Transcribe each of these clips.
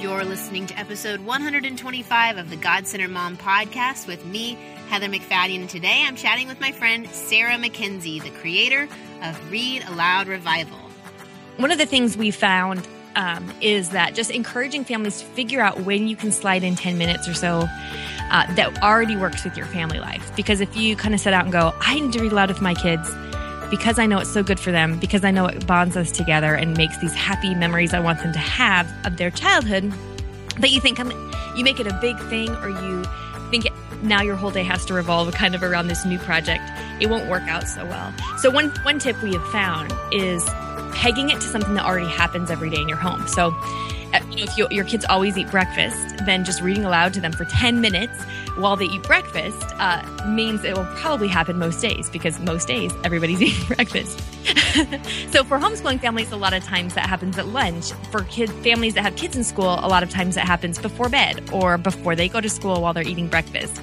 You're listening to episode 125 of the God Centered Mom podcast with me, Heather MacFadyen. And today I'm chatting with my friend Sarah Mackenzie, the creator of Read Aloud Revival. One of the things we found um, is that just encouraging families to figure out when you can slide in 10 minutes or so uh, that already works with your family life. Because if you kind of set out and go, I need to read aloud with my kids because I know it's so good for them, because I know it bonds us together and makes these happy memories I want them to have of their childhood, but you think um, you make it a big thing or you think now your whole day has to revolve kind of around this new project, it won't work out so well. So one one tip we have found is pegging it to something that already happens every day in your home. So uh, you know, if you, your kids always eat breakfast, then just reading aloud to them for 10 minutes while they eat breakfast uh, means it will probably happen most days because most days everybody's eating breakfast. so for homeschooling families, a lot of times that happens at lunch. For kid families that have kids in school, a lot of times that happens before bed or before they go to school while they're eating breakfast.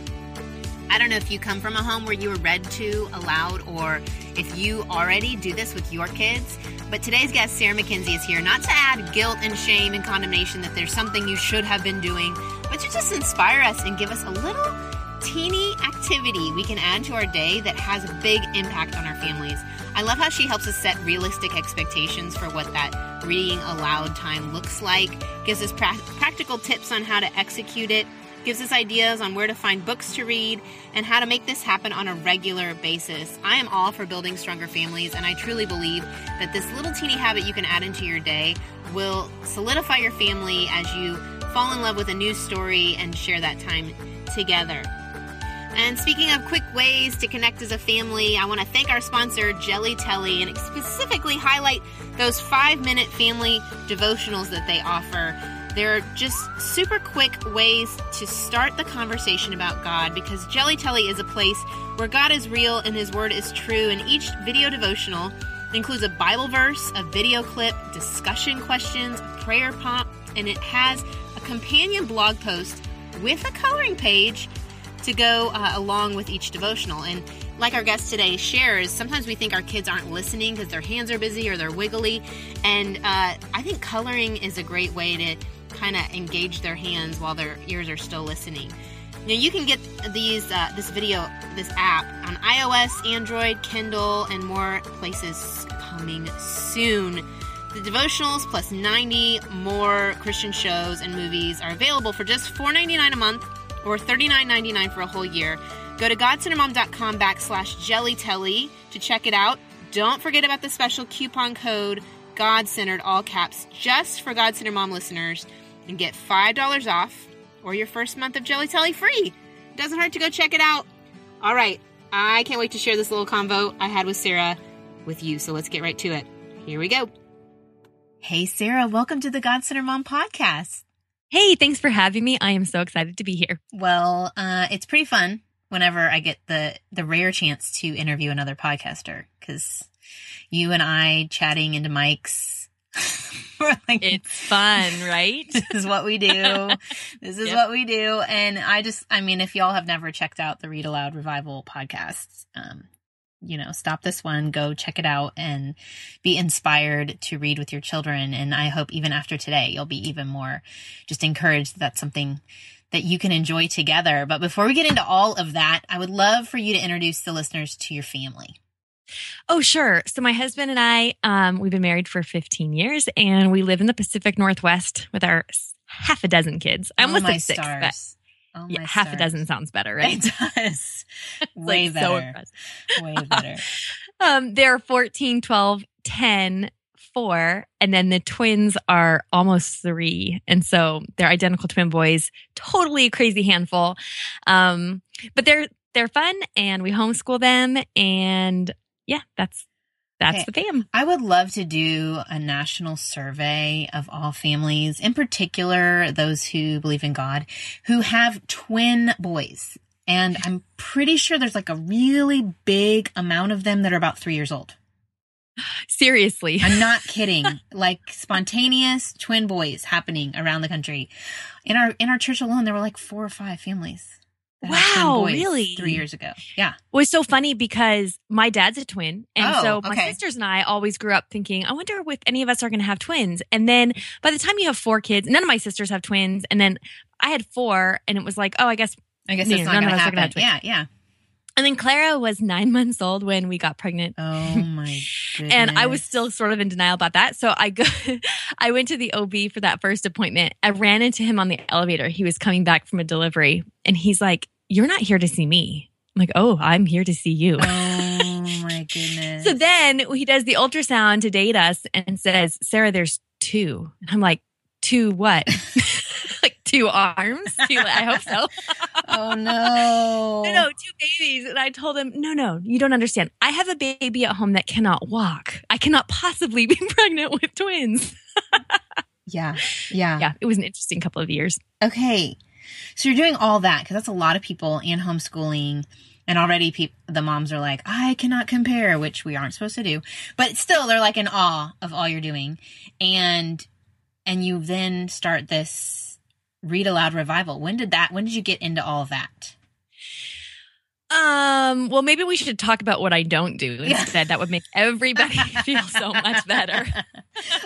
I don't know if you come from a home where you were read to aloud or if you already do this with your kids. But today's guest, Sarah Mackenzie, is here not to add guilt and shame and condemnation that there's something you should have been doing, but to just inspire us and give us a little teeny activity we can add to our day that has a big impact on our families. I love how she helps us set realistic expectations for what that reading aloud time looks like, gives us pra- practical tips on how to execute it, gives us ideas on where to find books to read, and how to make this happen on a regular basis. I am all for building stronger families, and I truly believe that this little teeny habit you can add into your day will solidify your family as you fall in love with a new story and share that time together. And speaking of quick ways to connect as a family, I want to thank our sponsor, Jelly Telly, and specifically highlight those five minute family devotionals that they offer. They're just super quick ways to start the conversation about God because Jelly Telly is a place where God is real and His Word is true. And each video devotional includes a Bible verse, a video clip, discussion questions, a prayer prompt, and it has a companion blog post with a coloring page to go uh, along with each devotional. And like our guest today shares, sometimes we think our kids aren't listening because their hands are busy or they're wiggly. And uh, I think coloring is a great way to kind of engage their hands while their ears are still listening. Now you can get these uh, this video this app on iOS, Android, Kindle, and more places coming soon. The devotionals plus 90 more Christian shows and movies are available for just $4.99 a month or $39.99 for a whole year. Go to godcentermom.com backslash jellytelly to check it out. Don't forget about the special coupon code God-centered, all caps, just for God-centered mom listeners, and get $5 off or your first month of Jelly Telly free. Doesn't hurt to go check it out. All right, I can't wait to share this little convo I had with Sarah with you, so let's get right to it. Here we go. Hey, Sarah, welcome to the God-centered Mom podcast. Hey, thanks for having me. I am so excited to be here. Well, uh, it's pretty fun whenever I get the the rare chance to interview another podcaster because you and I chatting into mics. like, it's fun, right? this is what we do. This is yep. what we do. And I just, I mean, if y'all have never checked out the Read Aloud Revival podcasts, um, you know, stop this one, go check it out and be inspired to read with your children. And I hope even after today, you'll be even more just encouraged that that's something that you can enjoy together. But before we get into all of that, I would love for you to introduce the listeners to your family. Oh, sure. So my husband and I, um, we've been married for 15 years and we live in the Pacific Northwest with our half a dozen kids. I almost oh said six, stars. but Oh yeah, half a dozen sounds better, right? It does. Way like better. So Way better. um, they're 14, 12, 10, 4, and then the twins are almost three. And so they're identical twin boys, totally a crazy handful. Um, but they're they're fun and we homeschool them and yeah, that's that's okay. the fam. I would love to do a national survey of all families, in particular those who believe in God, who have twin boys. And I'm pretty sure there's like a really big amount of them that are about three years old. Seriously. I'm not kidding. like spontaneous twin boys happening around the country. In our in our church alone, there were like four or five families. That had twin Wow, really? Three years ago. Yeah. It was so funny because my dad's a twin. And Oh, so my okay. sisters and I always grew up thinking, I wonder if any of us are going to have twins. And then by the time you have four kids, none of my sisters have twins. And then I had four, and it was like, oh, I guess. I guess none of to us are gonna happen. have Yeah, yeah. And then Clara was nine months old when we got pregnant. Oh my goodness. And I was still sort of in denial about that. So I go, I went to the OB for that first appointment. I ran into him on the elevator. He was coming back from a delivery and he's like, You're not here to see me. I'm like, Oh, I'm here to see you. Oh my goodness. So then he does the ultrasound to date us and says, Sarah, there's two. And I'm like, two what? Two arms? Two, I hope so. oh no. No, no, two babies. And I told him, no, no, you don't understand. I have a baby at home that cannot walk. I cannot possibly be pregnant with twins. Yeah. Yeah. Yeah, it was an interesting couple of years. Okay. So you're doing all that because that's a lot of people and homeschooling. And already peop the moms are like, I cannot compare, which we aren't supposed to do. But still, they're like in awe of all you're doing. And, and you then start this read aloud revival. When did that, when did you get into all that? Um, well, maybe we should talk about what I don't do instead. That would make everybody feel so much better.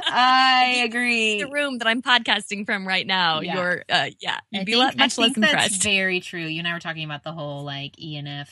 I agree. The room that I'm podcasting from right now, Yeah. you're uh, yeah you'd be think, much I less think that's impressed. very true. You and I were talking about the whole like ENF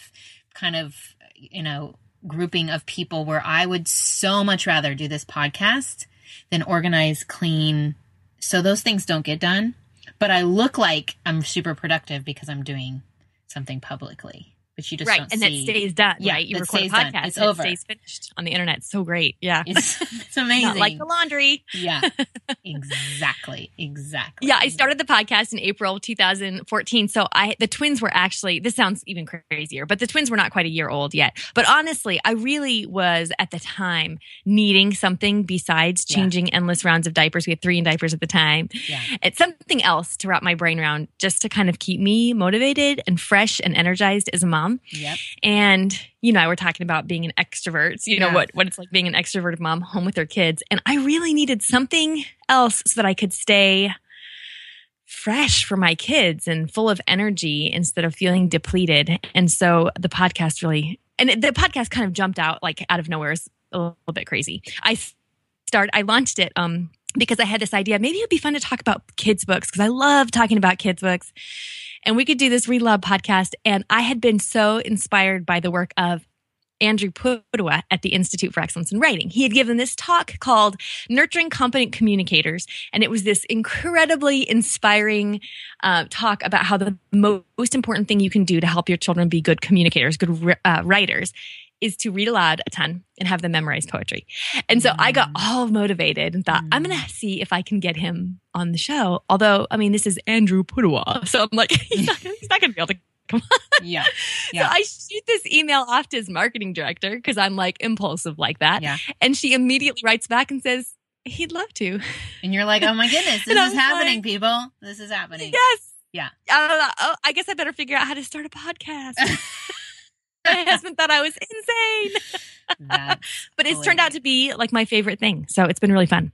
kind of, you know, grouping of people where I would so much rather do this podcast than organize, clean. So those things don't get done. But I look like I'm super productive because I'm doing something publicly. But you just right, and see. that stays done. Yeah, right, you record a stays done. podcast, It's and over. It stays finished on the internet. It's so great. Yeah, It's, it's amazing. not like the laundry. yeah, exactly, exactly. Yeah, I started the podcast in April 2014. So I the twins were actually this sounds even crazier, but the twins were not quite a year old yet. But honestly, I really was at the time needing something besides Yeah. changing endless rounds of diapers. We had three in diapers at the time. Yeah. It's something else to wrap my brain around just to kind of keep me motivated and fresh and energized as a mom. Yep. And you know, we're talking about being an extrovert. So you know what what it's like being an extroverted mom home with her kids. And I really needed something else so that I could stay fresh for my kids and full of energy instead of feeling depleted. And so the podcast really and the podcast kind of jumped out like out of nowhere. It's a little bit crazy. I start I launched it um because I had this idea maybe it'd be fun to talk about kids books because I love talking about kids books. And we could do this Read Love podcast. And I had been so inspired by the work of Andrew Pudewa at the Institute for Excellence in Writing. He had given this talk called Nurturing Competent Communicators. And it was this incredibly inspiring uh, talk about how the most important thing you can do to help your children be good communicators, good uh, writers, is to read aloud a ton and have them memorize poetry. And so I got all motivated and thought, I'm going to see if I can get him on the show. Although, I mean, this is Andrew Pudewa. So I'm like, he's not, he's not going to be able to come on. Yeah. so Yeah. I shoot this email off to his marketing director because I'm like impulsive like that. Yeah. And she immediately writes back and says, he'd love to. And you're like, oh my goodness, this is happening, like- people. This is happening. Yes. Yeah. Uh, oh, I guess I better figure out how to start a podcast. my husband thought I was insane, but it's turned out to be like my favorite thing. So it's been really fun.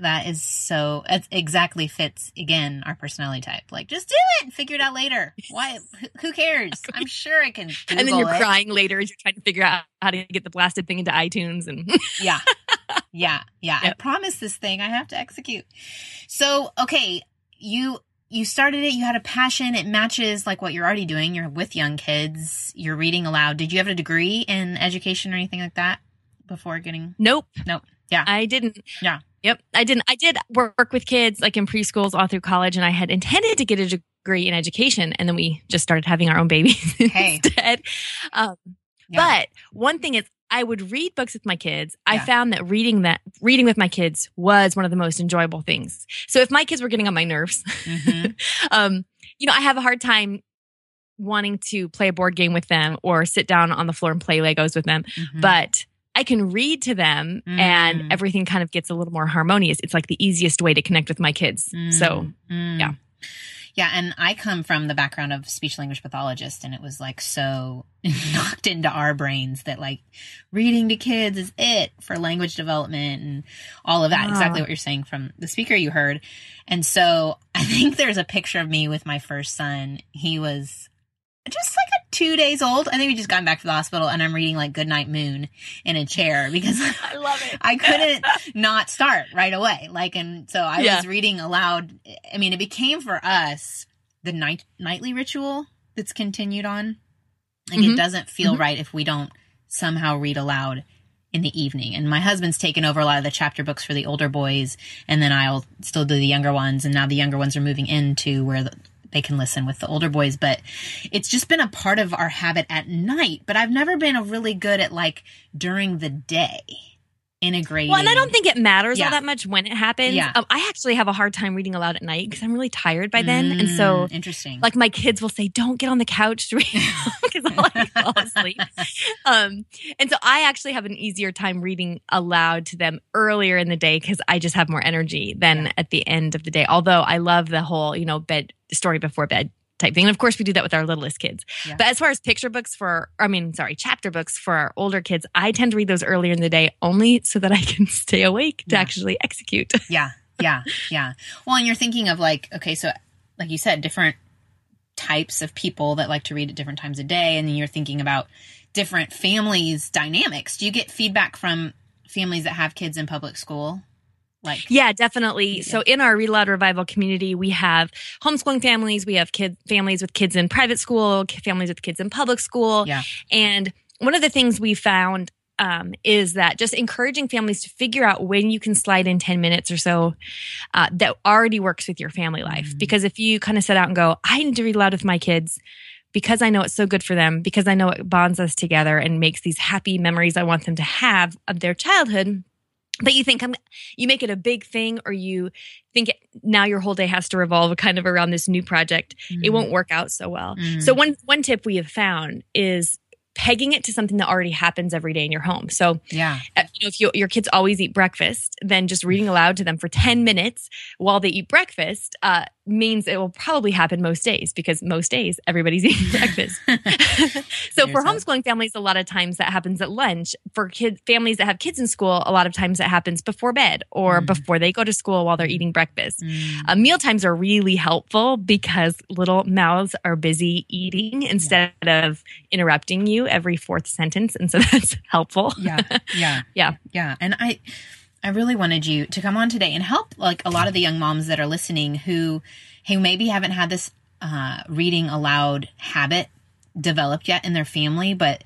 That is so it exactly fits again our personality type. Like, just do it figure it out later. Why? who- cares? I'm sure I can. Google and then you're it. crying later as you're trying to figure out how to get the blasted thing into iTunes. And Yeah, yeah, yeah. I Yep. promise this thing. I have to execute. So, okay, you you started it. You had a passion. It matches like what you're already doing. You're with young kids. You're reading aloud. Did you have a degree in education or anything like that before getting? nope. Nope. Yeah. I didn't. Yeah. Yep. I didn't. I did work with kids like in preschools all through college, and I had intended to get a degree in education, and then we just started having our own babies Hey. instead. Um, Yeah. But one thing is, I would read books with my kids. I Yeah. found that reading that reading with my kids was one of the most enjoyable things. So if my kids were getting on my nerves, Mhm. um, you know, I have a hard time wanting to play a board game with them or sit down on the floor and play Legos with them Mhm. but I can read to them Mm. and everything kind of gets a little more harmonious. It's like the easiest way to connect with my kids. So, Mm. yeah. Yeah, and I come from the background of speech language pathologist, and it was like so knocked into our brains that like reading to kids is it for language development and all of that. Ah. Exactly what you're saying from the speaker you heard. And so I think there's a picture of me with my first son. He was just like a two days old. I think we just gotten back from the hospital and I'm reading like Goodnight Moon in a chair because I love it. I couldn't not start right away. Like, and so I Yeah. was reading aloud. I mean, it became for us the night nightly ritual that's continued on. Like, Mhm. it doesn't feel right if we don't somehow read aloud in the evening. And my husband's taken over a lot of the chapter books for the older boys, and then I'll still do the younger ones. And now the younger ones are moving into where the, they can listen with the older boys. But it's just been a part of our habit at night. But I've never been really good at like during the day integrating. Well, and I don't think it matters Yeah. all that much when it happens. Yeah. Um, I actually have a hard time reading aloud at night because I'm really tired by then. And so, Mm, interesting. like, my kids will say, don't get on the couch to read because I'll like, fall asleep. Um, and so I actually have an easier time reading aloud to them earlier in the day because I just have more energy than Yeah. at the end of the day. Although I love the whole, you know, bed story before bed type thing. And of course, we do that with our littlest kids. Yeah. But as far as picture books for, I mean, sorry, chapter books for our older kids, I tend to read those earlier in the day only so that I can stay awake to Yeah. actually execute. Yeah, yeah, yeah. Well, and you're thinking of like, okay, so like you said, different types of people that like to read at different times of day, and then you're thinking about different families' dynamics. Do you get feedback from families that have kids in public school? Like, Yeah, definitely. Yeah. So in our Read Aloud Revival community, we have homeschooling families, we have kid families with kids in private school, families with kids in public school. Yeah. And one of the things we found um, is that just encouraging families to figure out when you can slide in 10 minutes or so uh, that already works with your family life. Mhm. Because if you kind of set out and go, I need to read aloud with my kids because I know it's so good for them, because I know it bonds us together and makes these happy memories I want them to have of their childhood. But you think I'm, you make it a big thing, or you think it, now your whole day has to revolve kind of around this new project. It won't work out so well. Mm. So one one tip we have found is pegging it to something that already happens every day in your home. So yeah, uh, you know, if you, your kids always eat breakfast, then just reading aloud to them for 10 minutes while they eat breakfast uh, means it will probably happen most days because most days everybody's eating breakfast. so for There's homeschooling families, a lot of times that happens at lunch. For kid families that have kids in school, a lot of times it happens before bed or Mm. before they go to school while they're eating breakfast. Mm. Uh, meal times are really helpful because little mouths are busy eating instead of interrupting you every fourth sentence. And so that's helpful. yeah, yeah, Yeah. yeah. And I, I really wanted you to come on today and help like a lot of the young moms that are listening who, who maybe haven't had this uh, reading aloud habit developed yet in their family, but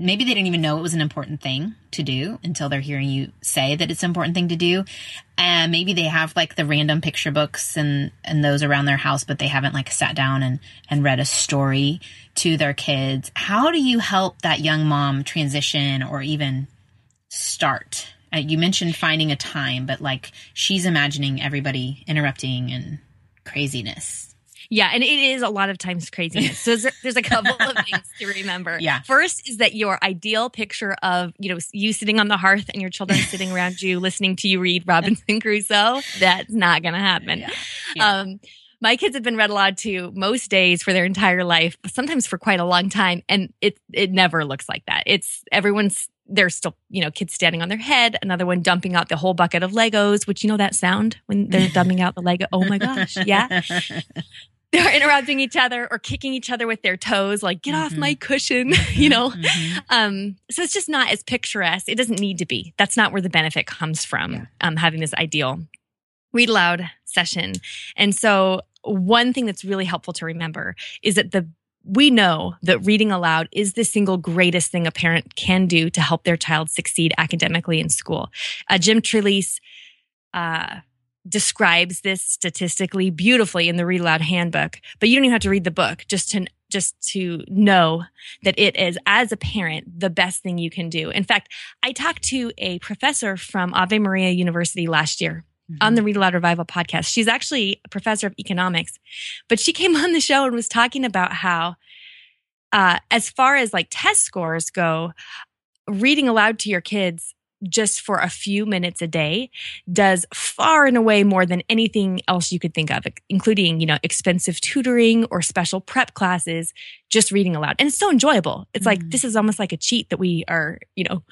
maybe they didn't even know it was an important thing to do until they're hearing you say that it's an important thing to do. And maybe they have like the random picture books and, and those around their house, but they haven't like sat down and, and read a story to their kids. How do you help that young mom transition or even start? Uh, you mentioned finding a time, but like she's imagining everybody interrupting and craziness. Yeah, and it is a lot of times craziness. So there's, there's a couple of things to remember. Yeah. First is that your ideal picture of, you know, you sitting on the hearth and your children sitting around you listening to you read Robinson Crusoe, that's not going to happen. Yeah. Yeah. Um, my kids have been read aloud to most days for their entire life, but sometimes for quite a long time, and it it never looks like that. It's everyone's there's still you know kids standing on their head, another one dumping out the whole bucket of Legos, which you know that sound when they're dumping out the Lego. Oh my gosh, yeah, they're interrupting each other or kicking each other with their toes, like get off Mhm. my cushion, you know. Mhm. Um, so it's just not as picturesque. It doesn't need to be. That's not where the benefit comes from. Yeah. Um, having this ideal read aloud session. And so one thing that's really helpful to remember is that the we know that reading aloud is the single greatest thing a parent can do to help their child succeed academically in school. Uh, Jim Trelease uh, describes this statistically beautifully in the Read Aloud Handbook, but you don't even have to read the book just to just to know that it is, as a parent, the best thing you can do. In fact, I talked to a professor from Ave Maria University last year on the Read Aloud Revival podcast. She's actually a professor of economics, but she came on the show and was talking about how, uh, as far as like test scores go, reading aloud to your kids just for a few minutes a day does far and away more than anything else you could think of, including, you know, expensive tutoring or special prep classes, just reading aloud. And it's so enjoyable. It's like, Mhm. this is almost like a cheat that we are, you know,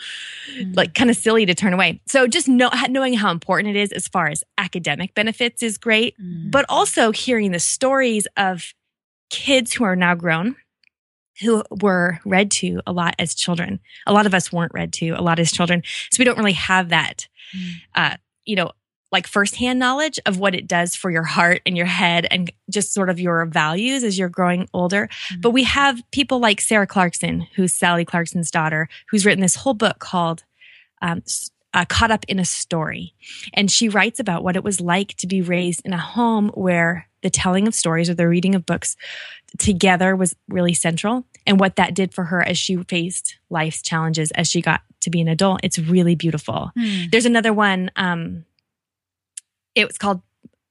Mhm. like kind of silly to turn away. So just know, knowing how important it is as far as academic benefits is great, Mm. but also hearing the stories of kids who are now grown who were read to a lot as children. A lot of us weren't read to a lot as children. So we don't really have that, uh, you know, like firsthand knowledge of what it does for your heart and your head and just sort of your values as you're growing older. Mm-hmm. But we have people like Sarah Clarkson, who's Sally Clarkson's daughter, who's written this whole book called um, uh, Caught Up in a Story. And she writes about what it was like to be raised in a home where the telling of stories or the reading of books together was really central and what that did for her as she faced life's challenges as she got to be an adult. It's really beautiful. Hmm. There's another one. Um, it was called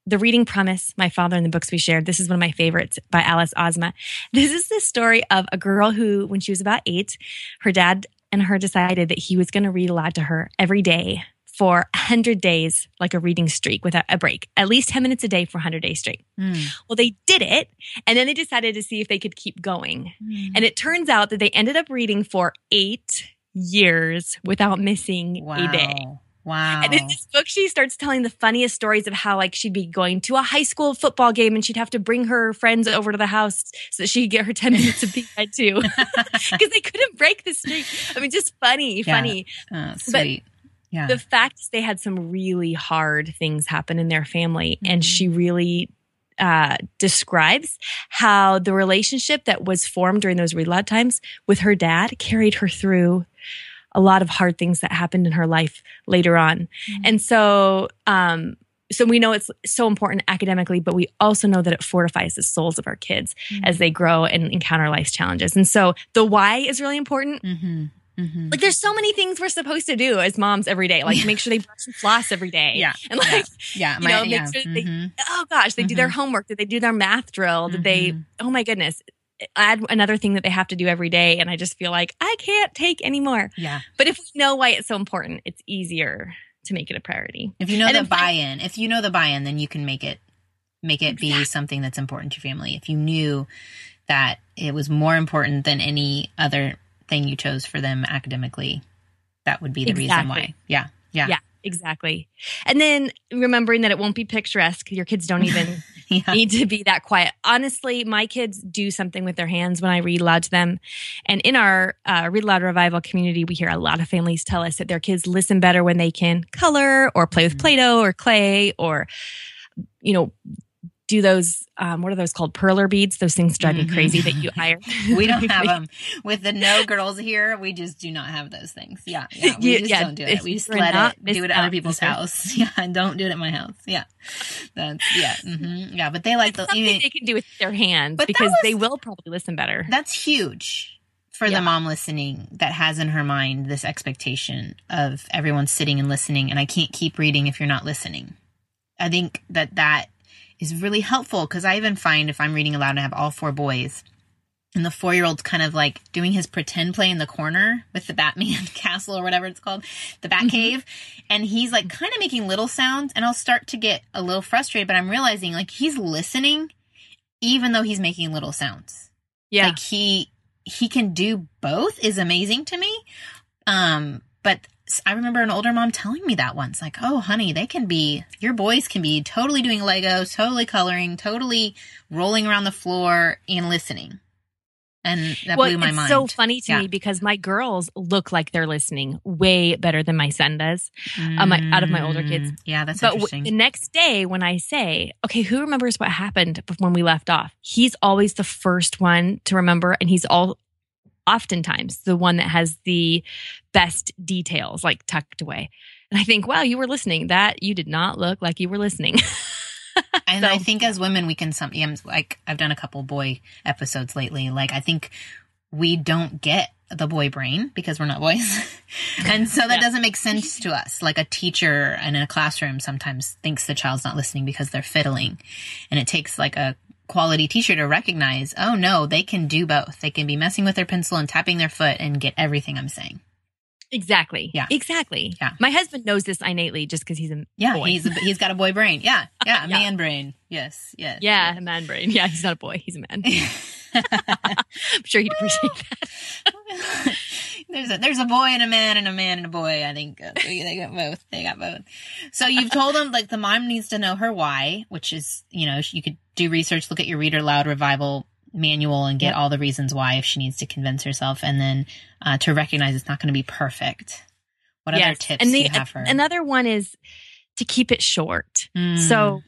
The Reading Promise My Father and the Books We Shared. This is one of my favorites by Alice Ozma. This is the story of a girl who, when she was about eight, her dad and her decided that he was going to read aloud to her every day for 100 days, like a reading streak without a break, at least 10 minutes a day for 100 days straight. Hmm. Well, they did it. And then they decided to see if they could keep going. Hmm. And it turns out that they ended up reading for eight years without missing wow. a day. Wow. And in this book, she starts telling the funniest stories of how, like, she'd be going to a high school football game and she'd have to bring her friends over to the house so that she could get her 10 minutes of being read to because they couldn't break the streak. I mean, just funny, Yeah. funny. Oh, sweet. Yeah. The fact is, they had some really hard things happen in their family, and Mhm. she really uh, describes how the relationship that was formed during those aloud times with her dad carried her through a lot of hard things that happened in her life later on. Mhm. And so, um, so we know it's so important academically, but we also know that it fortifies the souls of our kids Mm-hmm. as they grow and encounter life's challenges. And so the why is really important. Mm-hmm. Mm-hmm. Like there's so many things we're supposed to do as moms every day. Like make sure they brush and floss every day. Yeah. And like, yeah. you know, make sure that they- oh gosh, they do their homework. Did they do their math drill? Did they, Mhm. oh my goodness, add another thing that they have to do every day. And I just feel like I can't take anymore. Yeah. But if we know why it's so important, it's easier to make it a priority. If you know And the buy-in, if you know the buy-in, then you can make it make it be something that's important to your family. If you knew that it was more important than any other thing you chose for them academically, that would be the reason why. Yeah. Yeah. Yeah. Exactly. And then remembering that it won't be picturesque. Your kids don't even Yeah. need to be that quiet. Honestly, my kids do something with their hands when I read aloud to them. And in our uh, Read Aloud Revival community, we hear a lot of families tell us that their kids listen better when they can color or play with Mhm. Play Doh or clay or, you know, do those, um, what are those called? Perler beads? Those things drive Mhm. me crazy that you hire. we don't have them with the no girls here. We just do not have those things. Yeah, yeah we You- just yeah, don't do it. We just let it do it at other people's house. Yeah, and don't do it at my house. Yeah, that's yeah, hmm yeah. But they like the something even- they can do with their hands because was- they will probably listen better. that's huge for Yeah. the mom listening that has in her mind this expectation of everyone sitting and listening, and I can't keep reading if you're not listening. I think that that is really helpful because I even find if I'm reading aloud and I have all four boys, and the four year old's kind of like doing his pretend play in the corner with the Batman castle or whatever it's called, the Mm-hmm. Batcave. And he's like kind of making little sounds, and I'll start to get a little frustrated, but I'm realizing like he's listening even though he's making little sounds. yeah. Like he he can do both is amazing to me. Um, but I remember an older mom telling me that once, like, "Oh, honey, they can be your boys can be totally doing Legos, totally coloring, totally rolling around the floor and listening." And that well, blew my mind. it's mind. so funny to Yeah. me because my girls look like they're listening way better than my son does. uh, my- out of my older kids. Mm, Yeah, that's but w- the next day, when I say, "Okay, who remembers what happened when we left off?" He's always the first one to remember, and he's all oftentimes the one that has the best details, like tucked away. And I think, wow, you were listening. That you did not look like you were listening. And So- I think as women, we can sometimes like I've done a couple boy episodes lately. Like I think we don't get the boy brain because we're not boys, and so that Yeah. doesn't make sense to us. Like a teacher and in a classroom sometimes thinks the child's not listening because they're fiddling, and it takes like a quality teacher to recognize, oh no, they can do both. They can be messing with their pencil and tapping their foot and get everything I'm saying. exactly. Yeah. Exactly. Yeah. My husband knows this innately just because he's a Yeah, boy. he's a, he's got a boy brain. Yeah, yeah, a Yeah. man brain. Yes, yes. yeah, a man brain. Yeah, he's not a boy. He's a man. I'm sure he'd appreciate that. There's a there's a boy and a man and a man and a boy. I think uh, they got both. They got both. So you've told them like the mom needs to know her why, which is you know you could do research, look at your reader loud revival manual and get all the reasons why if she needs to convince herself, and then uh, to recognize it's not going to be perfect. What other tips and do the, you have for? Another one is to keep it short. Mm. So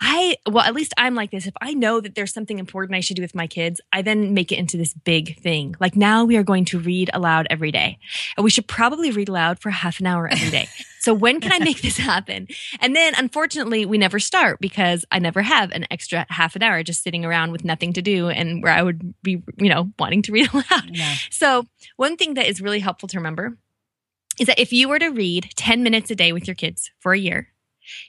I, well, at least I'm like this. If I know that there's something important I should do with my kids, I then make it into this big thing. Like now we are going to read aloud every day and we should probably read aloud for half an hour every day. so when can I make this happen? And then unfortunately we never start because I never have an extra half an hour just sitting around with nothing to do and where I would be, you know, wanting to read aloud. yeah. So one thing that is really helpful to remember is that if you were to read 10 minutes a day with your kids for a year,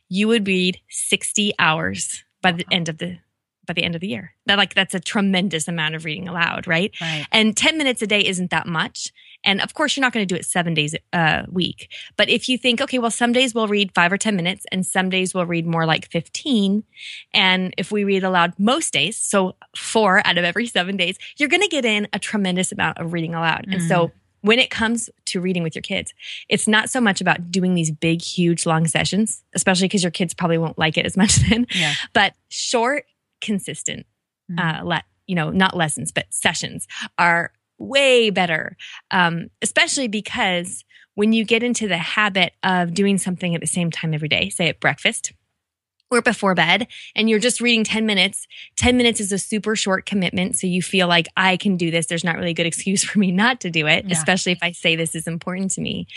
you would read 60 hours by the end of the by the end of the year. That like that's a tremendous amount of reading aloud, right? Right. And 10 minutes a day isn't that much. And of course, you're not going to do it seven days uh, a week. But if you think, okay, well, some days we'll read five or 10 minutes and some days we'll read more like 15. And if we read aloud most days, so four out of every seven days, you're going to get in a tremendous amount of reading aloud. And so mm-hmm. When it comes to reading with your kids, it's not so much about doing these big, huge, long sessions, especially because your kids probably won't like it as much then, Yeah. but short, consistent, Mhm. uh, let, you know, not lessons, but sessions are way better. Um, especially because when you get into the habit of doing something at the same time every day, say at breakfast or before bed, and you're just reading 10 minutes, 10 minutes is a super short commitment. So you feel like I can do this. There's not really a good excuse for me not to do it, Yeah. especially if I say this is important to me.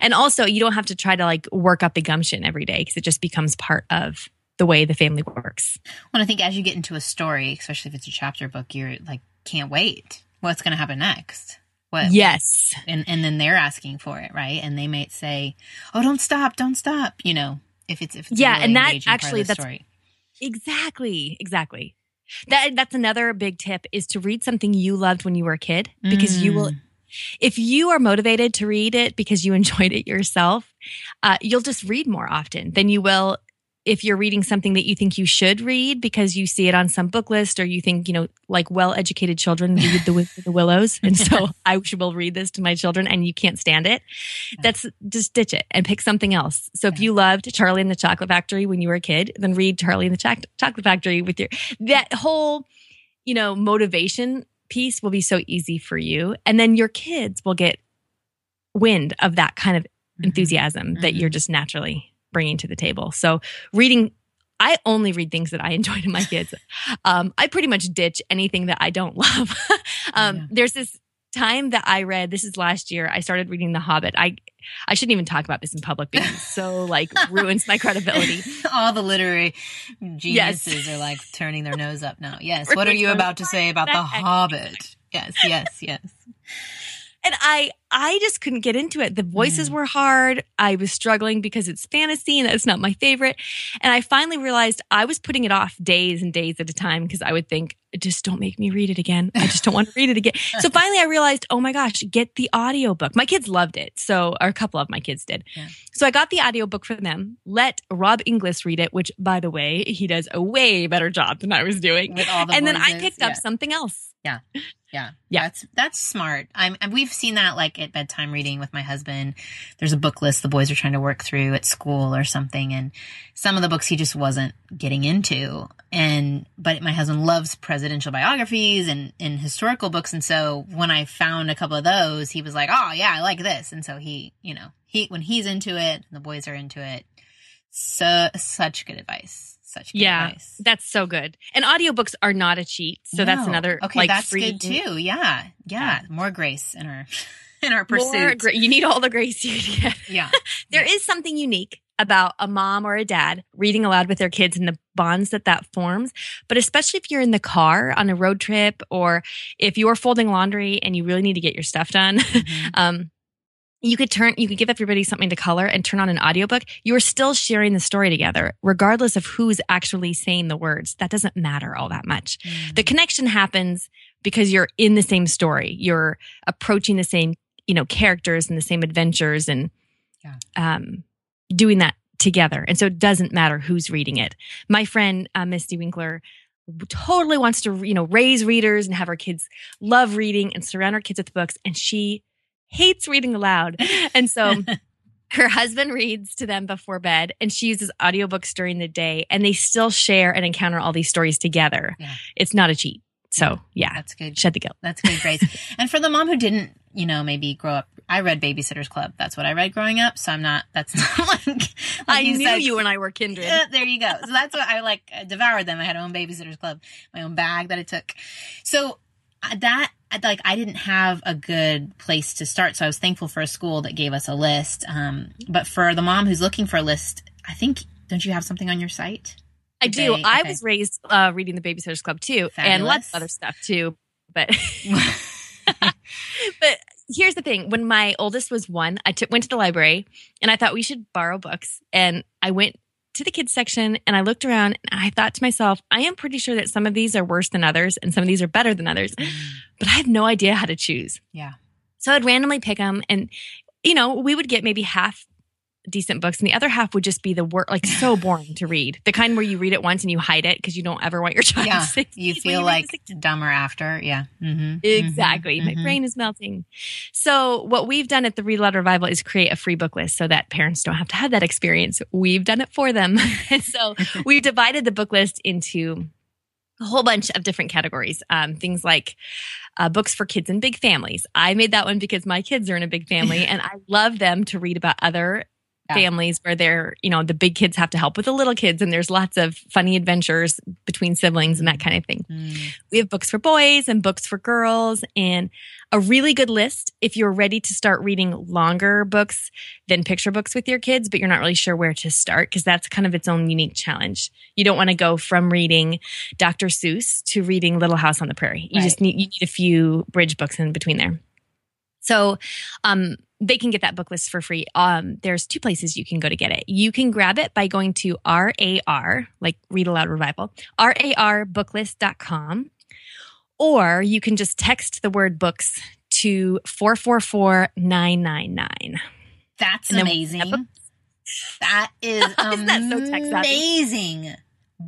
And also, you don't have to try to like work up the gumption every day because it just becomes part of the way the family works. Well, I think as you get into a story, especially if it's a chapter book, you're like, can't wait. What's going to happen next? What? Yes. And and then they're asking for it, right? And they might say, "Oh, don't stop, don't stop." You know, if it's if it's a Yeah, really and that engaging part of actually- that's- story. Exactly. Exactly. That that's another big tip is to read something you loved when you were a kid because you will Mm. if you are motivated to read it because you enjoyed it yourself, uh, you'll just read more often than you will if you're reading something that you think you should read because you see it on some book list or you think, you know, like well educated children read the, the Willows. And so I will read this to my children and you can't stand it. That's just ditch it and pick something else. So if you loved Charlie and the Chocolate Factory when you were a kid, then read Charlie and the Choc- Chocolate Factory with your, that whole, you know, motivation piece will be so easy for you. And then your kids will get wind of that kind of Mhm. enthusiasm that Mhm. you're just naturally bringing to the table. So reading, I only read things that I enjoy to my kids. um, I pretty much ditch anything that I don't love. um, Yeah. There's this time that I read. This is last year. I started reading The Hobbit. I I shouldn't even talk about this in public because it so like ruins my credibility. All the literary geniuses are like turning their nose up now. Yes. What are you about to say about the Hobbit? Yes, yes, yes. And I I just couldn't get into it. The voices Mm. were hard. I was struggling because it's fantasy and that's not my favorite. And I finally realized I was putting it off days and days at a time because I would think, just don't make me read it again. I just don't want to read it again. So finally I realized, oh my gosh, get the audiobook. My kids loved it. So or a couple of my kids did. Yeah. So I got the audiobook for them. Let Rob Inglis read it, which by the way, he does a way better job than I was doing. With all the and then I voices, picked up yeah. something else. Yeah. Yeah. Yeah. That's that's smart. I'm and we've seen that like at bedtime reading with my husband. There's a book list the boys are trying to work through at school or something and some of the books he just wasn't getting into. And but my husband loves presidential biographies and, and historical books and so when I found a couple of those, he was like, "Oh, yeah, I like this." And so he, you know, he when he's into it, the boys are into it. So such good advice. Such good Yeah. advice. That's so good. And audiobooks are not a cheat. So that's another Okay, like that's free good too. Yeah, yeah. More grace in our in our More pursuit. gra- you need all the grace you can get. yeah, There is something unique about a mom or a dad reading aloud with their kids and the bonds that that forms. But especially if you're in the car on a road trip or if you're folding laundry and you really need to get your stuff done, Mhm. um, you could turn, you could give everybody something to color and turn on an audiobook. You are still sharing the story together, regardless of who's actually saying the words. That doesn't matter all that much. The connection happens because you're in the same story. You're approaching the same, you know, characters and the same adventures and Yeah. um, doing that together. And so it doesn't matter who's reading it. My friend, uh, Misty Winkler, totally wants to, you know, raise readers and have her kids love reading and surround her kids with books. And she hates reading aloud. And so her husband reads to them before bed and she uses audiobooks during the day and they still share and encounter all these stories together. Yeah. It's not a cheat. So yeah, That's good. shed the guilt. That's good, Grace. and for the mom who didn't, you know, maybe grow up, I read Babysitter's Club. That's what I read growing up. So I'm not. That's not like. like I knew said, you and I were kindred. Yeah, there you go. So that's what I like devoured them. I had my own babysitters club, my own bag that I took. So uh, that like I didn't have a good place to start. So I was thankful for a school that gave us a list. Um, but for the mom who's looking for a list, I think don't you have something on your site? I do. Okay, I okay. was raised uh, reading the Babysitters Club too, and lots of other stuff too. But but here's the thing: when my oldest was one, I took went to the library and I thought we should borrow books, and I went to the kids section and I looked around and I thought to myself, I am pretty sure that some of these are worse than others and some of these are better than others, mm. but I have no idea how to choose. yeah. So I'd randomly pick them, and you know, we would get maybe half decent books, and the other half would just be the work, like so boring to read. The kind where you read it once and you hide it because you don't ever want your child Yeah. to see it. You feel like dumber after. Yeah. Mm-hmm. Exactly. My brain is melting. So, what we've done at the Read Aloud Revival is create a free book list so that parents don't have to have that experience. We've done it for them. and so, we've divided the book list into a whole bunch of different categories. Um, things like uh, books for kids and big families. I made that one because my kids are in a big family and I love them to read about other Yeah. families where they're, you know, the big kids have to help with the little kids and there's lots of funny adventures between siblings and that kind of thing. Mm. We have books for boys and books for girls and a really good list if you're ready to start reading longer books than picture books with your kids, but you're not really sure where to start because that's kind of its own unique challenge. You don't want to go from reading Dr. Seuss to reading Little House on the Prairie. You Right. just need you need a few bridge books in between there. So, um, they can get that book list for free. Um, there's two places you can go to get it. You can grab it by going to RAR, like Read Aloud Revival, rarbooklist.com, or you can just text the word books to 444999. That's And amazing. That is Isn't that so amazing.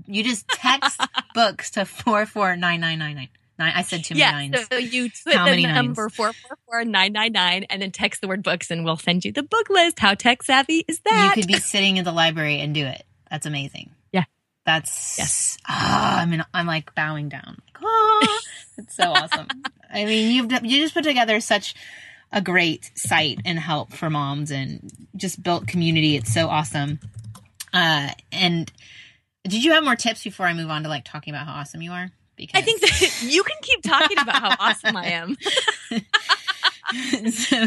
You just text books to four four nine nine nine nine. Nine. I said too many Yeah, nines. so you put How the number nines? 444999 and then text the word books and we'll send you the book list. How tech savvy is that? you could be sitting in the library and do it. That's amazing. Yeah. That's Yes. Ah, I mean, I'm like bowing down. Ah, it's so awesome. I mean, you've you just put together such a great site and help for moms and just built community. It's so awesome. Uh, and did you have more tips before I move on to like talking about how awesome you are? Because I think that you can keep talking about how awesome I am. so,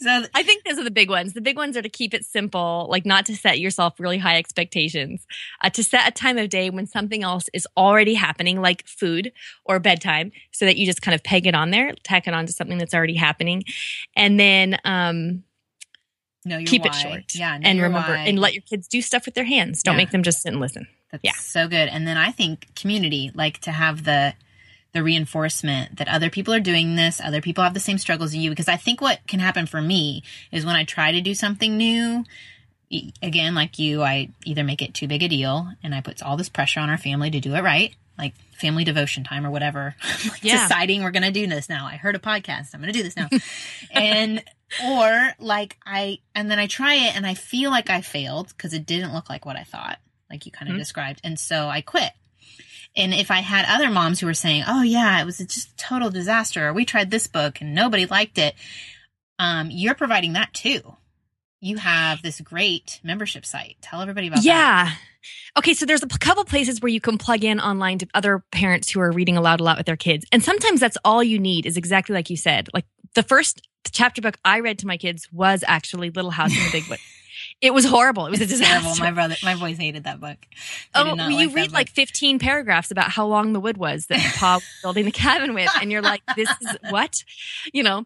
so I think those are the big ones. The big ones are to keep it simple, like not to set yourself really high expectations, uh, to set a time of day when something else is already happening, like food or bedtime, so that you just kind of peg it on there, tack it on to something that's already happening. And then, um, know your keep it short. Yeah, and remember, why. and let your kids do stuff with their hands. Don't Yeah. make them just sit and listen. That's Yeah. so good. And then I think community, like to have the the reinforcement that other people are doing this, other people have the same struggles as you. Because I think what can happen for me is when I try to do something new, again, like you, I either make it too big a deal and I put all this pressure on our family to do it right, like family devotion time or whatever. like Yeah. Deciding we're gonna do this now. I heard a podcast. I'm gonna do this now. and or like I and then I try it and I feel like I failed because it didn't look like what I thought, like you kind of Mhm. described. And so I quit. And if I had other moms who were saying, "Oh yeah, it was just a total disaster," or "We tried this book and nobody liked it," um, you're providing that too. You have this great membership site. Tell everybody about that. Yeah. Okay, so there's a couple places where you can plug in online to other parents who are reading aloud a lot with their kids. And sometimes that's all you need is exactly like you said. Like the first chapter book I read to my kids was actually Little House in the Big Woods. It was horrible. It was a It's terrible. My brother, my boys hated that book. They Oh, well, you like read like 15 paragraphs about how long the wood was that Pa was building the cabin with, and you're like, this is what? You know,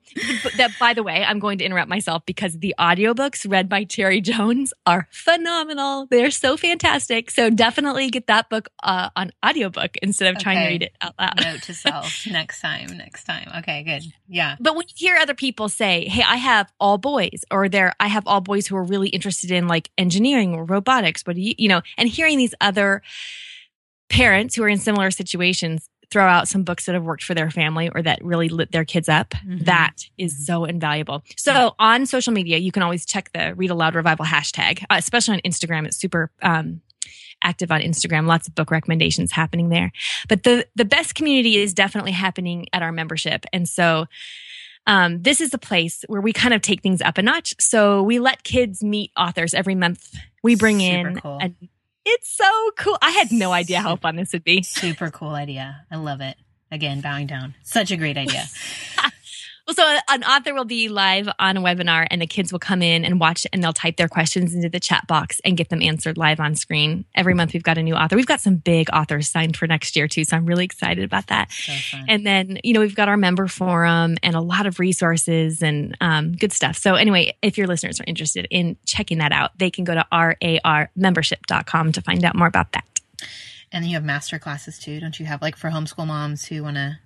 that, by the way, I'm going to interrupt myself because the audiobooks read by Cherry Jones are phenomenal. They're so fantastic. So definitely get that book uh, on audiobook instead of trying to read it out loud. note to self next time. Next time. Okay, good. Yeah. But when you hear other people say, "Hey, I have all boys," or "There, I have all boys who are really interested in like engineering or robotics," what do you, you know, and hearing these other parents who are in similar situations throw out some books that have worked for their family or that really lit their kids up, Mhm. that is so invaluable. So on social media, you can always check the Read Aloud Revival hashtag, uh, especially on Instagram. It's super. Um, active on Instagram. Lots of book recommendations happening there. But the the best community is definitely happening at our membership. And so um, this is a place where we kind of take things up a notch. So we let kids meet authors every month. We bring Super in cool. a, it's so cool. I had no idea how fun this would be. Super cool idea. I love it. Again, bowing down. Such a great idea. Well, so an author will be live on a webinar and the kids will come in and watch and they'll type their questions into the chat box and get them answered live on screen. Every month we've got a new author. We've got some big authors signed for next year too. So I'm really excited about that. So. And then, you know, we've got our member forum and a lot of resources and um, good stuff. So anyway, if your listeners are interested in checking that out, they can go to rarmembership.com to find out more about that. And then you have master classes too, don't you have? Like for homeschool moms who want to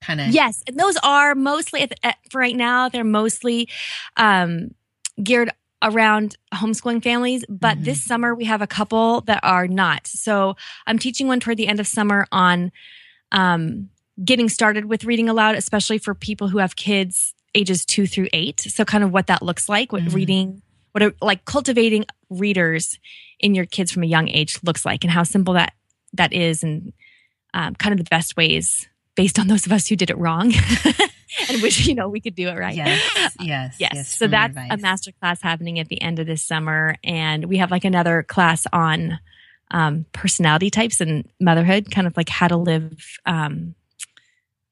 kind of. Yes, and those are mostly at, at, for right now. They're mostly um, geared around homeschooling families, but Mhm. this summer we have a couple that are not. So I'm teaching one toward the end of summer on um, getting started with reading aloud, especially for people who have kids ages two through eight. So kind of what that looks like, what Mhm. reading, what a, like cultivating readers in your kids from a young age looks like, and how simple that that is, and um, kind of the best ways based on those of us who did it wrong and wish you know we could do it right. Yes, yes, Yes. so from your that's a advice. master class happening at the end of this summer. And we have like another class on um, personality types and motherhood, kind of like how to live, um,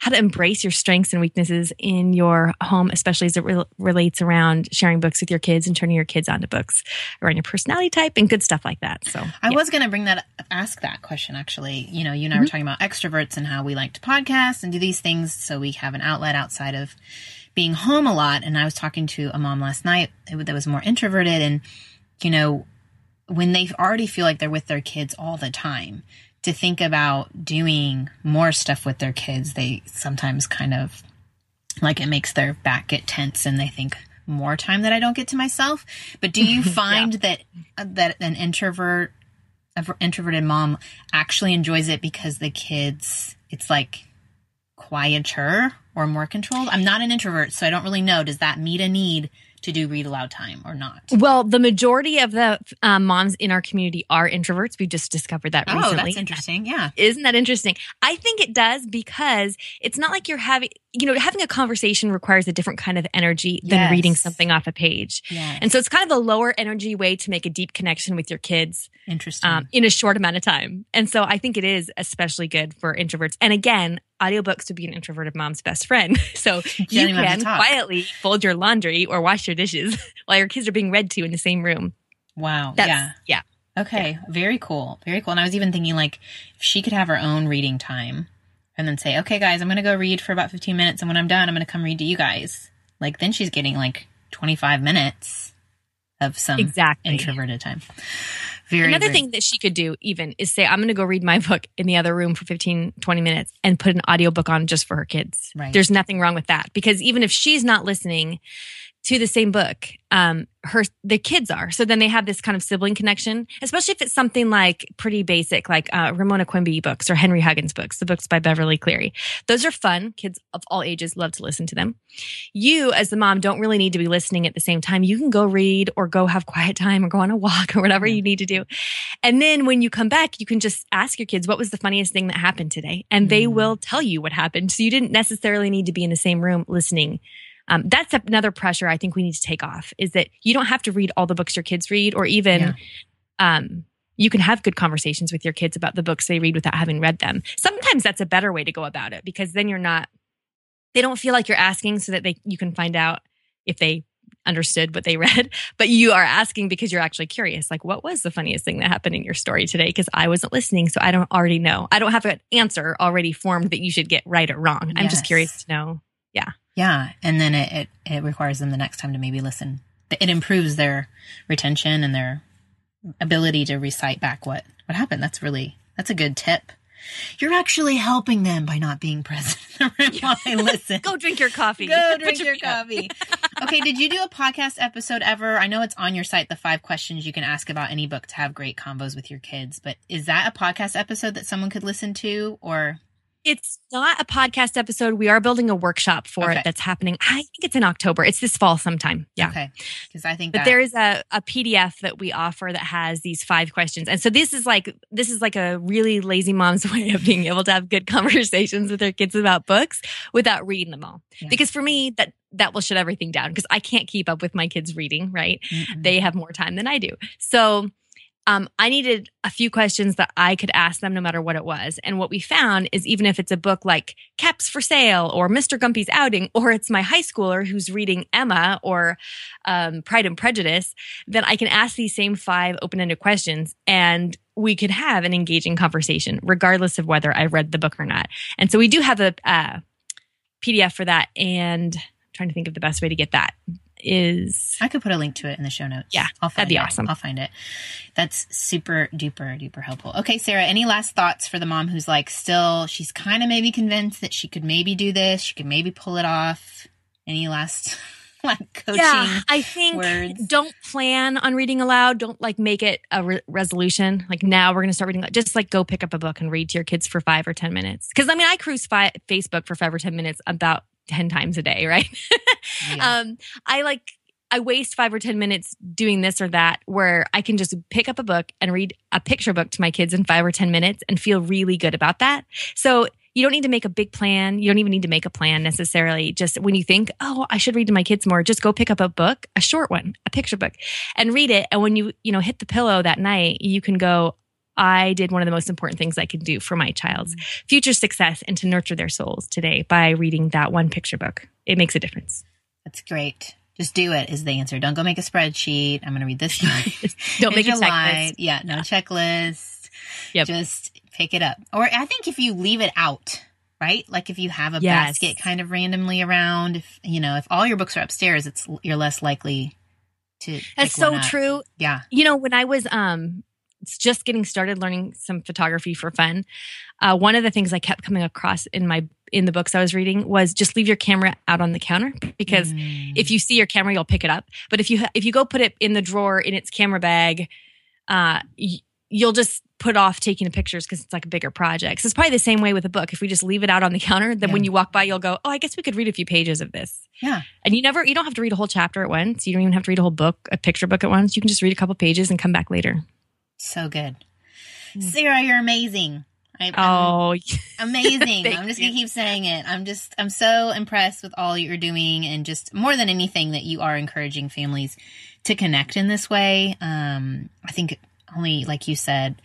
how to embrace your strengths and weaknesses in your home, especially as it re- relates around sharing books with your kids and turning your kids onto books around your personality type and good stuff like that. So I yeah. was going to bring that, ask that question actually. You know, you and I were mm-hmm. talking about extroverts and how we like to podcast and do these things so we have an outlet outside of being home a lot. And I was talking to a mom last night that was more introverted and, you know, when they already feel like they're with their kids all the time, to think about doing more stuff with their kids, they sometimes kind of like it makes their back get tense and they think more time that I don't get to myself. But do you find that that an introvert an introverted mom actually enjoys it because the kids it's like quieter or more controlled? I'm not an introvert, so I don't really know. Does that meet a need to do read aloud time or not? Well, the majority of the um, moms in our community are introverts. We just discovered that Oh, recently. that's interesting. Yeah. Isn't that interesting? I think it does because it's not like you're having, you know, having a conversation requires a different kind of energy than Yes. reading something off a page. Yeah. And so it's kind of a lower energy way to make a deep connection with your kids Interesting. um, in a short amount of time. And so I think it is especially good for introverts. And again, audiobooks to be an introverted mom's best friend. So you don't even have can quietly fold your laundry or wash your dishes while your kids are being read to in the same room. wow. That's, yeah. yeah. Okay, very cool. Very cool. And I was even thinking like if she could have her own reading time and then say, "Okay guys, I'm going to go read for about 15 minutes and when I'm done, I'm going to come read to you guys." Like then she's getting like 25 minutes of some Exactly. introverted time. Very Another very- thing that she could do even is say, I'm going to go read my book in the other room for 15, 20 minutes and put an audiobook on just for her kids. Right. There's nothing wrong with that because even if she's not listening to the same book, um, her, the kids are. So then they have this kind of sibling connection, especially if it's something like pretty basic, like, uh, Ramona Quimby books or Henry Huggins books, the books by Beverly Cleary. Those are fun. Kids of all ages love to listen to them. You, as the mom, don't really need to be listening at the same time. You can go read or go have quiet time or go on a walk or whatever Yeah. you need to do. And then when you come back, you can just ask your kids, what was the funniest thing that happened today? And they Mm. will tell you what happened. So you didn't necessarily need to be in the same room listening. Um, that's another pressure I think we need to take off is that you don't have to read all the books your kids read or even, Yeah. um, you can have good conversations with your kids about the books they read without having read them. Sometimes that's a better way to go about it because then you're not, they don't feel like you're asking so that they, you can find out if they understood what they read, but you are asking because you're actually curious. Like, what was the funniest thing that happened in your story today? Because I wasn't listening, so I don't already know. I don't have an answer already formed that you should get right or wrong. I'm just curious to know. Yeah, and then it, it it requires them the next time to maybe listen. It improves their retention and their ability to recite back what what happened. That's really that's a good tip. You're actually helping them by not being present in the room while they listen. Go drink your coffee. Go drink your up. coffee. okay, did you do a podcast episode ever? I know it's on your site, the five questions you can ask about any book to have great combos with your kids, but is that a podcast episode that someone could listen to or It's not a podcast episode. We are building a workshop for Okay. it that's happening. I think it's in October. It's this fall sometime. Yeah. Okay. Because I think But that there is a, a PDF that we offer that has these five questions. And so this is like this is like a really lazy mom's way of being able to have good conversations with their kids about books without reading them all. Yeah. Because for me, that that will shut everything down because I can't keep up with my kids reading, right? Mm-mm. They have more time than I do. So um, I needed a few questions that I could ask them no matter what it was. And what we found is even if it's a book like Caps for Sale or Mr. Gumpy's Outing, or it's my high schooler who's reading Emma or um, Pride and Prejudice, then I can ask these same five open ended questions and we could have an engaging conversation, regardless of whether I read the book or not. And so we do have a uh, PDF for that. And I'm trying to think of the best way to get that is I could put a link to it in the show notes. Yeah, I'll find that'd be it. awesome. I'll find it. That's super duper duper helpful. Okay, Sarah, any last thoughts for the mom who's like still she's kind of maybe convinced that she could maybe do this, she could maybe pull it off. Any last like coaching? Yeah, I think words. don't plan on reading aloud. Don't like make it a re- resolution. Like now we're going to start reading. Just like go pick up a book and read to your kids for five or 10 minutes. Cause I mean, I cruise fi- Facebook for five or 10 minutes about 10 times a day, right? Yeah. um, I like, I waste five or 10 minutes doing this or that where I can just pick up a book and read a picture book to my kids in five or 10 minutes and feel really good about that. So you don't need to make a big plan. You don't even need to make a plan necessarily. Just when you think, oh, I should read to my kids more, just go pick up a book, a short one, a picture book, and read it. And when you, you know, hit the pillow that night, you can go, I did one of the most important things I could do for my child's future success and to nurture their souls today by reading that one picture book. It makes a difference. That's great. Just do it is the answer. Don't go make a spreadsheet. I'm going to read this. Don't make a your line. checklist. Yeah, no checklist. Yep. Just pick it up. Or I think if you leave it out, right? Like if you have a Yes. basket kind of randomly around, if you know, if all your books are upstairs, it's you're less likely to. That's so true. Yeah. You know, when I was um just getting started learning some photography for fun, uh, one of the things I kept coming across in my in the books I was reading was just leave your camera out on the counter because Mm. if you see your camera, you'll pick it up. But if you if you go put it in the drawer in its camera bag, uh, you'll just put off taking the pictures because it's like a bigger project. So it's probably the same way with a book. If we just leave it out on the counter, then when you walk by, you'll go, "Oh, I guess we could read a few pages of this." Yeah. And you never, you don't have to read a whole chapter at once. You don't even have to read a whole book, a picture book at once. You can just read a couple pages and come back later. So good. Mm. Sarah, you're amazing. I, Oh, amazing. I'm just gonna keep saying it. I'm just I'm so impressed with all you're doing and just more than anything that you are encouraging families to connect in this way. Um I think only like you said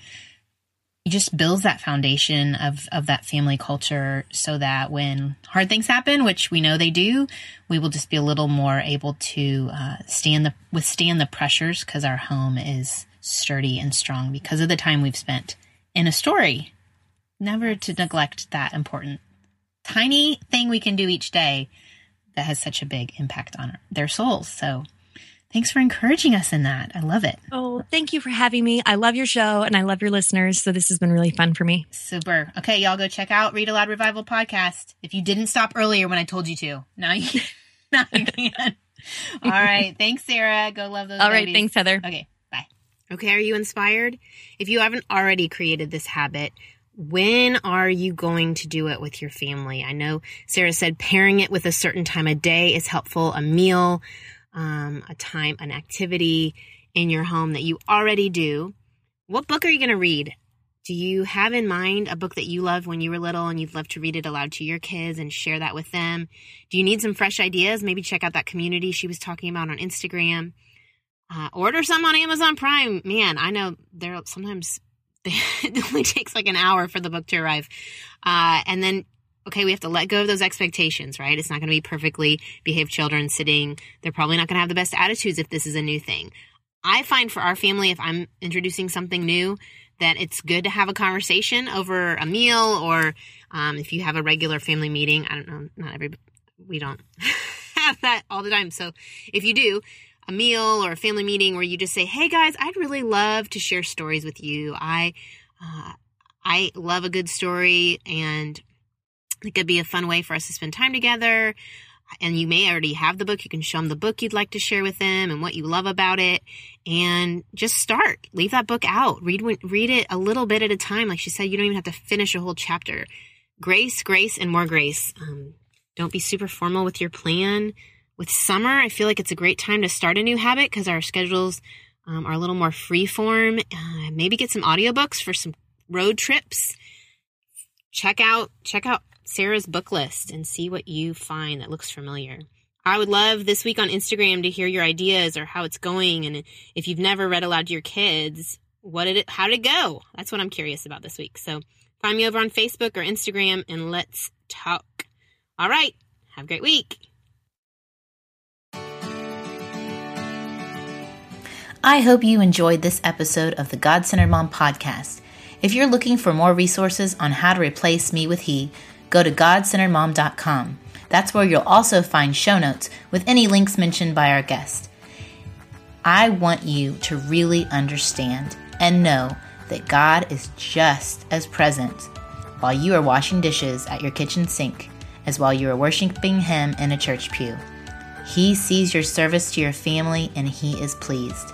it just builds that foundation of of that family culture so that when hard things happen, which we know they do, we will just be a little more able to uh, stand the withstand the pressures because our home is sturdy and strong because of the time we've spent in a story never to neglect that important tiny thing we can do each day that has such a big impact on their souls. So thanks for encouraging us in that. I love it. oh, thank you for having me. I love your show and I love your listeners. So this has been really fun for me. Super. Okay, y'all go check out Read Aloud Revival podcast. If you didn't stop earlier when I told you to, now you, now you can. All right. Thanks, Sarah. Go love those. All right. babies. Thanks, Heather. Okay. Okay, are you inspired? If you haven't already created this habit, when are you going to do it with your family? I know Sarah said pairing it with a certain time of day is helpful, a meal, um, a time, an activity in your home that you already do. What book are you going to read? Do you have in mind a book that you loved when you were little and you'd love to read it aloud to your kids and share that with them? Do you need some fresh ideas? Maybe check out that community she was talking about on Instagram. Uh, order some on Amazon Prime. Man, I know there sometimes it only takes like an hour for the book to arrive. Uh, and then, okay, we have to let go of those expectations, right? It's not going to be perfectly behaved children sitting. They're probably not going to have the best attitudes if this is a new thing. I find for our family, if I'm introducing something new, that it's good to have a conversation over a meal or um, if you have a regular family meeting. I don't know, not every, we don't have that all the time. So if you do, a meal or a family meeting where you just say, "Hey guys, I'd really love to share stories with you. I uh, I love a good story, and it could be a fun way for us to spend time together." And you may already have the book. You can show them the book you'd like to share with them and what you love about it, and just start. Leave that book out. Read read it a little bit at a time. Like she said, you don't even have to finish a whole chapter. grace, grace, and more grace. Um, don't be super formal with your plan. With summer, I feel like it's a great time to start a new habit because our schedules um, are a little more free form. Uh, maybe get some audiobooks for some road trips. Check out check out Sarah's book list and see what you find that looks familiar. I would love this week on Instagram to hear your ideas or how it's going and if you've never read aloud to your kids, what did it how did it go? That's what I'm curious about this week. So find me over on Facebook or Instagram and let's talk. All right. Have a great week. I hope you enjoyed this episode of the God Centered Mom podcast. If you're looking for more resources on how to replace me with he, go to godcenteredmom.com. That's where you'll also find show notes with any links mentioned by our guest. I want you to really understand and know that God is just as present while you are washing dishes at your kitchen sink as while you are worshiping Him in a church pew. He sees your service to your family and He is pleased.